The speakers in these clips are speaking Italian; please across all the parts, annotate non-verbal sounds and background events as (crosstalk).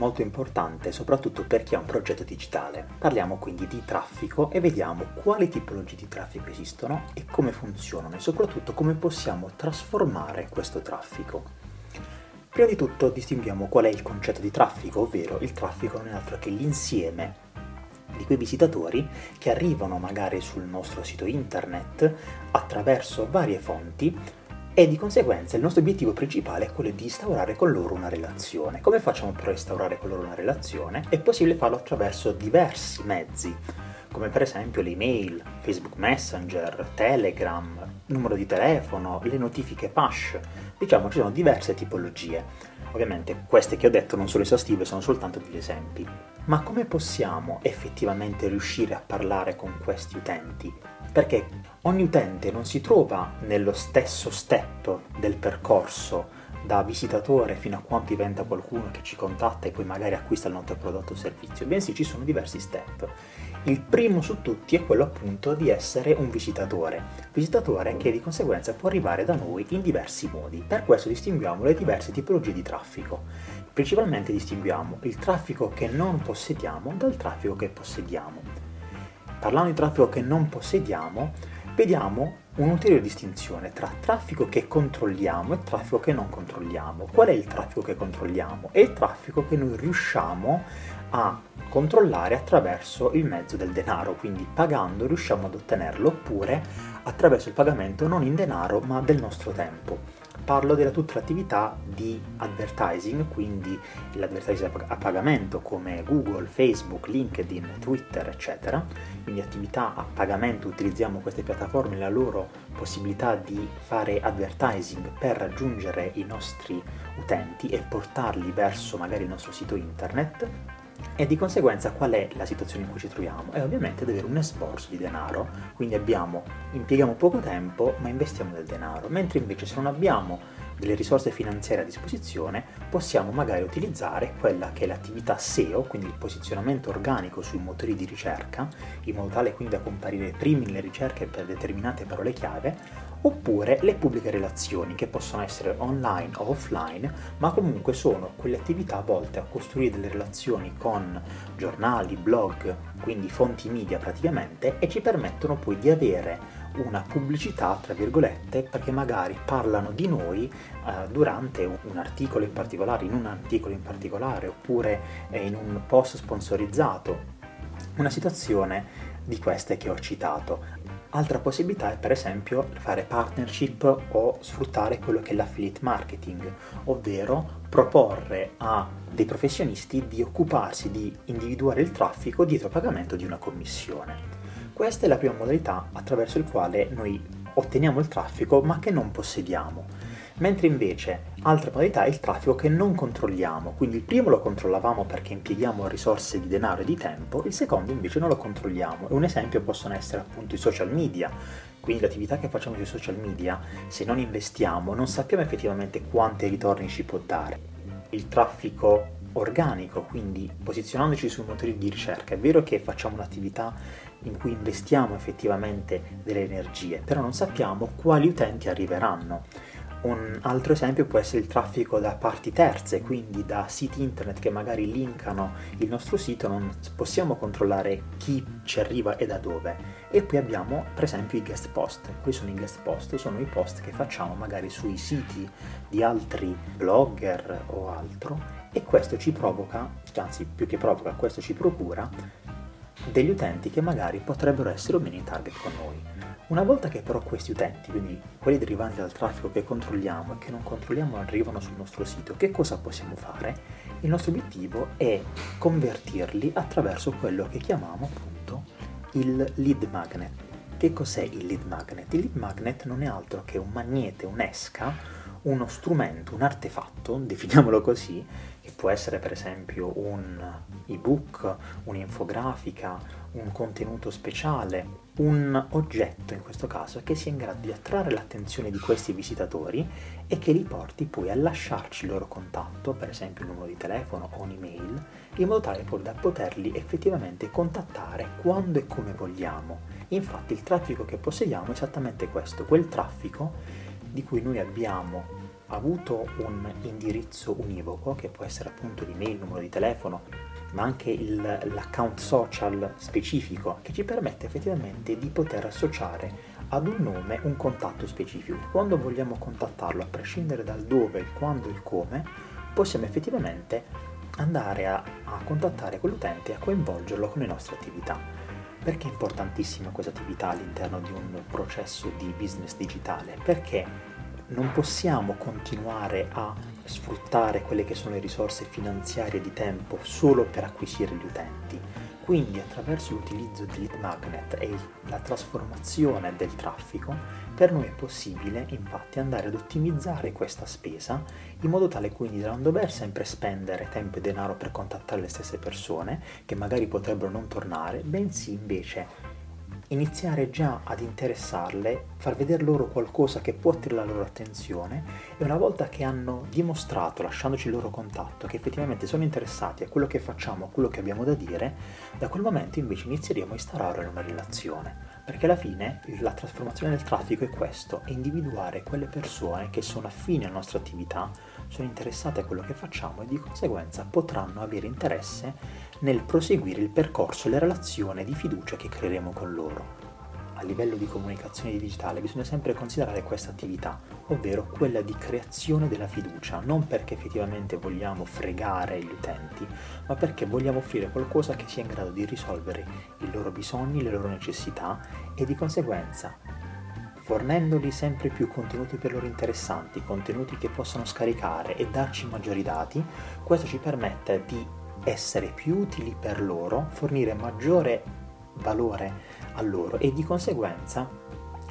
molto importante soprattutto per chi ha un progetto digitale. Parliamo quindi di traffico e vediamo quali tipologie di traffico esistono e come funzionano e soprattutto come possiamo trasformare questo traffico. Prima di tutto distinguiamo qual è il concetto di traffico, ovvero il traffico non è altro che l'insieme di quei visitatori che arrivano magari sul nostro sito internet attraverso varie fonti e di conseguenza il nostro obiettivo principale è quello di instaurare con loro una relazione. Come facciamo per instaurare con loro una relazione? È possibile farlo attraverso diversi mezzi, come per esempio le email, Facebook Messenger, Telegram, numero di telefono, le notifiche push. Diciamo ci sono diverse tipologie. Ovviamente queste che ho detto non sono esaustive, sono soltanto degli esempi. Ma come possiamo effettivamente riuscire a parlare con questi utenti? Perché ogni utente non si trova nello stesso step del percorso da visitatore fino a quando diventa qualcuno che ci contatta e poi magari acquista il nostro prodotto o servizio, bensì ci sono diversi step. Il primo su tutti è quello appunto di essere un visitatore, visitatore che di conseguenza può arrivare da noi in diversi modi. Per questo distinguiamo le diverse tipologie di traffico. Principalmente distinguiamo il traffico che non possediamo dal traffico che possediamo parlando di traffico che non possediamo, vediamo un'ulteriore distinzione tra traffico che controlliamo e traffico che non controlliamo. Qual è il traffico che controlliamo? È il traffico che noi riusciamo a controllare attraverso il mezzo del denaro, quindi pagando riusciamo ad ottenerlo, oppure attraverso il pagamento non in denaro ma del nostro tempo parlo della tutta l'attività di advertising, quindi l'advertising a pagamento come Google, Facebook, LinkedIn, Twitter, eccetera. Quindi attività a pagamento, utilizziamo queste piattaforme, la loro possibilità di fare advertising per raggiungere i nostri utenti e portarli verso magari il nostro sito internet e di conseguenza qual è la situazione in cui ci troviamo? È ovviamente ad avere un esborso di denaro, quindi abbiamo, impieghiamo poco tempo ma investiamo del denaro, mentre invece se non abbiamo delle risorse finanziarie a disposizione possiamo magari utilizzare quella che è l'attività SEO, quindi il posizionamento organico sui motori di ricerca, in modo tale quindi da comparire primi nelle ricerche per determinate parole chiave, oppure le pubbliche relazioni che possono essere online o offline, ma comunque sono quelle attività volte a costruire delle relazioni con giornali, blog, quindi fonti media praticamente, e ci permettono poi di avere una pubblicità, tra virgolette, perché magari parlano di noi eh, durante un articolo in particolare, in un articolo in particolare, oppure eh, in un post sponsorizzato. Una situazione di queste che ho citato. Altra possibilità è per esempio fare partnership o sfruttare quello che è l'affiliate marketing, ovvero proporre a dei professionisti di occuparsi di individuare il traffico dietro pagamento di una commissione. Questa è la prima modalità attraverso il quale noi otteniamo il traffico ma che non possediamo mentre invece altra modalità è il traffico che non controlliamo, quindi il primo lo controllavamo perché impieghiamo risorse di denaro e di tempo, il secondo invece non lo controlliamo. E un esempio possono essere appunto i social media, quindi l'attività che facciamo sui social media, se non investiamo non sappiamo effettivamente quanti ritorni ci può dare. Il traffico organico, quindi posizionandoci sui motori di ricerca, è vero che facciamo un'attività in cui investiamo effettivamente delle energie, però non sappiamo quali utenti arriveranno un altro esempio può essere il traffico da parti terze, quindi da siti internet che magari linkano il nostro sito, non possiamo controllare chi ci arriva e da dove. E poi abbiamo per esempio i guest post. Qui sono i guest post, sono i post che facciamo magari sui siti di altri blogger o altro e questo ci provoca, anzi più che provoca, questo ci procura degli utenti che magari potrebbero essere o meno in target con noi. Una volta che però questi utenti, quindi quelli derivanti dal traffico che controlliamo e che non controlliamo arrivano sul nostro sito, che cosa possiamo fare? Il nostro obiettivo è convertirli attraverso quello che chiamiamo appunto il lead magnet. Che cos'è il lead magnet? Il lead magnet non è altro che un magnete, un'esca, uno strumento, un artefatto, (laughs) definiamolo così, che può essere per esempio un ebook, un'infografica, un contenuto speciale, un oggetto in questo caso che sia in grado di attrarre l'attenzione di questi visitatori e che li porti poi a lasciarci il loro contatto, per esempio il numero di telefono o un'email, in modo tale da poterli effettivamente contattare quando e come vogliamo. Infatti il traffico che possediamo è esattamente questo, quel traffico di cui noi abbiamo avuto un indirizzo univoco, che può essere appunto l'email, il numero di telefono, ma anche il, l'account social specifico, che ci permette effettivamente di poter associare ad un nome un contatto specifico. Quando vogliamo contattarlo, a prescindere dal dove, il quando e il come, possiamo effettivamente andare a, a contattare quell'utente e a coinvolgerlo con le nostre attività. Perché è importantissima questa attività all'interno di un processo di business digitale? Perché non possiamo continuare a sfruttare quelle che sono le risorse finanziarie di tempo solo per acquisire gli utenti. Quindi attraverso l'utilizzo di lead magnet e la trasformazione del traffico, per noi è possibile infatti andare ad ottimizzare questa spesa in modo tale quindi da non dover sempre spendere tempo e denaro per contattare le stesse persone che magari potrebbero non tornare, bensì invece iniziare già ad interessarle, far vedere loro qualcosa che può attirare la loro attenzione e una volta che hanno dimostrato, lasciandoci il loro contatto, che effettivamente sono interessati a quello che facciamo, a quello che abbiamo da dire, da quel momento invece inizieremo a instaurare una relazione. Perché alla fine la trasformazione del traffico è questo, è individuare quelle persone che sono affini alla nostra attività, sono interessate a quello che facciamo e di conseguenza potranno avere interesse nel proseguire il percorso e la relazione di fiducia che creeremo con loro. A livello di comunicazione digitale bisogna sempre considerare questa attività, ovvero quella di creazione della fiducia, non perché effettivamente vogliamo fregare gli utenti, ma perché vogliamo offrire qualcosa che sia in grado di risolvere i loro bisogni, le loro necessità e di conseguenza fornendoli sempre più contenuti per loro interessanti, contenuti che possono scaricare e darci maggiori dati, questo ci permette di essere più utili per loro, fornire maggiore valore a loro e di conseguenza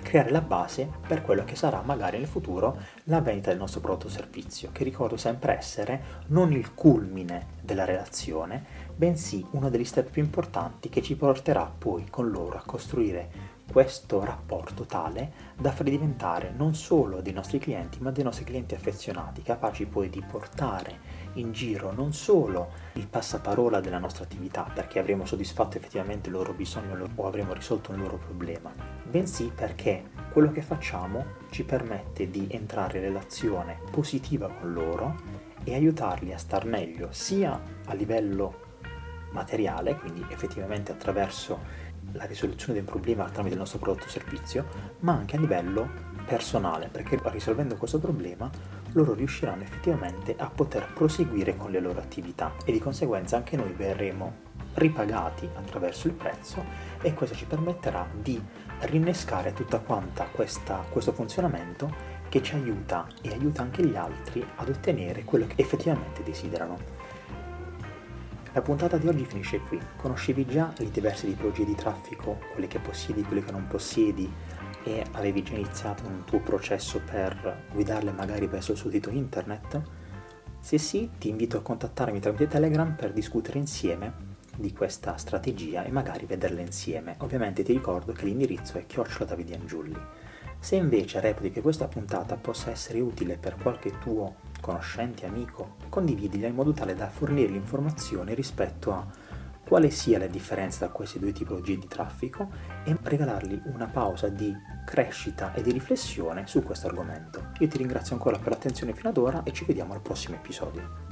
creare la base per quello che sarà magari nel futuro la vendita del nostro prodotto o servizio, che ricordo sempre essere non il culmine della relazione, bensì uno degli step più importanti che ci porterà poi con loro a costruire questo rapporto tale da farli diventare non solo dei nostri clienti, ma dei nostri clienti affezionati, capaci poi di portare in giro non solo il passaparola della nostra attività, perché avremo soddisfatto effettivamente il loro bisogno o avremo risolto un loro problema, bensì perché quello che facciamo ci permette di entrare in relazione positiva con loro e aiutarli a star meglio sia a livello materiale, quindi effettivamente attraverso la risoluzione del problema tramite il nostro prodotto o servizio, ma anche a livello personale, perché risolvendo questo problema loro riusciranno effettivamente a poter proseguire con le loro attività e di conseguenza anche noi verremo ripagati attraverso il prezzo e questo ci permetterà di rinnescare tutta quanta questa, questo funzionamento che ci aiuta e aiuta anche gli altri ad ottenere quello che effettivamente desiderano. La puntata di oggi finisce qui. Conoscevi già le diverse tipologie di traffico, quelle che possiedi, quelle che non possiedi e avevi già iniziato un tuo processo per guidarle magari verso il suo sito internet? Se sì, ti invito a contattarmi tramite Telegram per discutere insieme di questa strategia e magari vederla insieme. Ovviamente ti ricordo che l'indirizzo è chiocciola Davidiangiulli. Se invece reputi che questa puntata possa essere utile per qualche tuo conoscente, amico, condividila in modo tale da fornire l'informazione rispetto a quale sia la differenza tra queste due tipologie di traffico e regalargli una pausa di crescita e di riflessione su questo argomento. Io ti ringrazio ancora per l'attenzione fino ad ora e ci vediamo al prossimo episodio.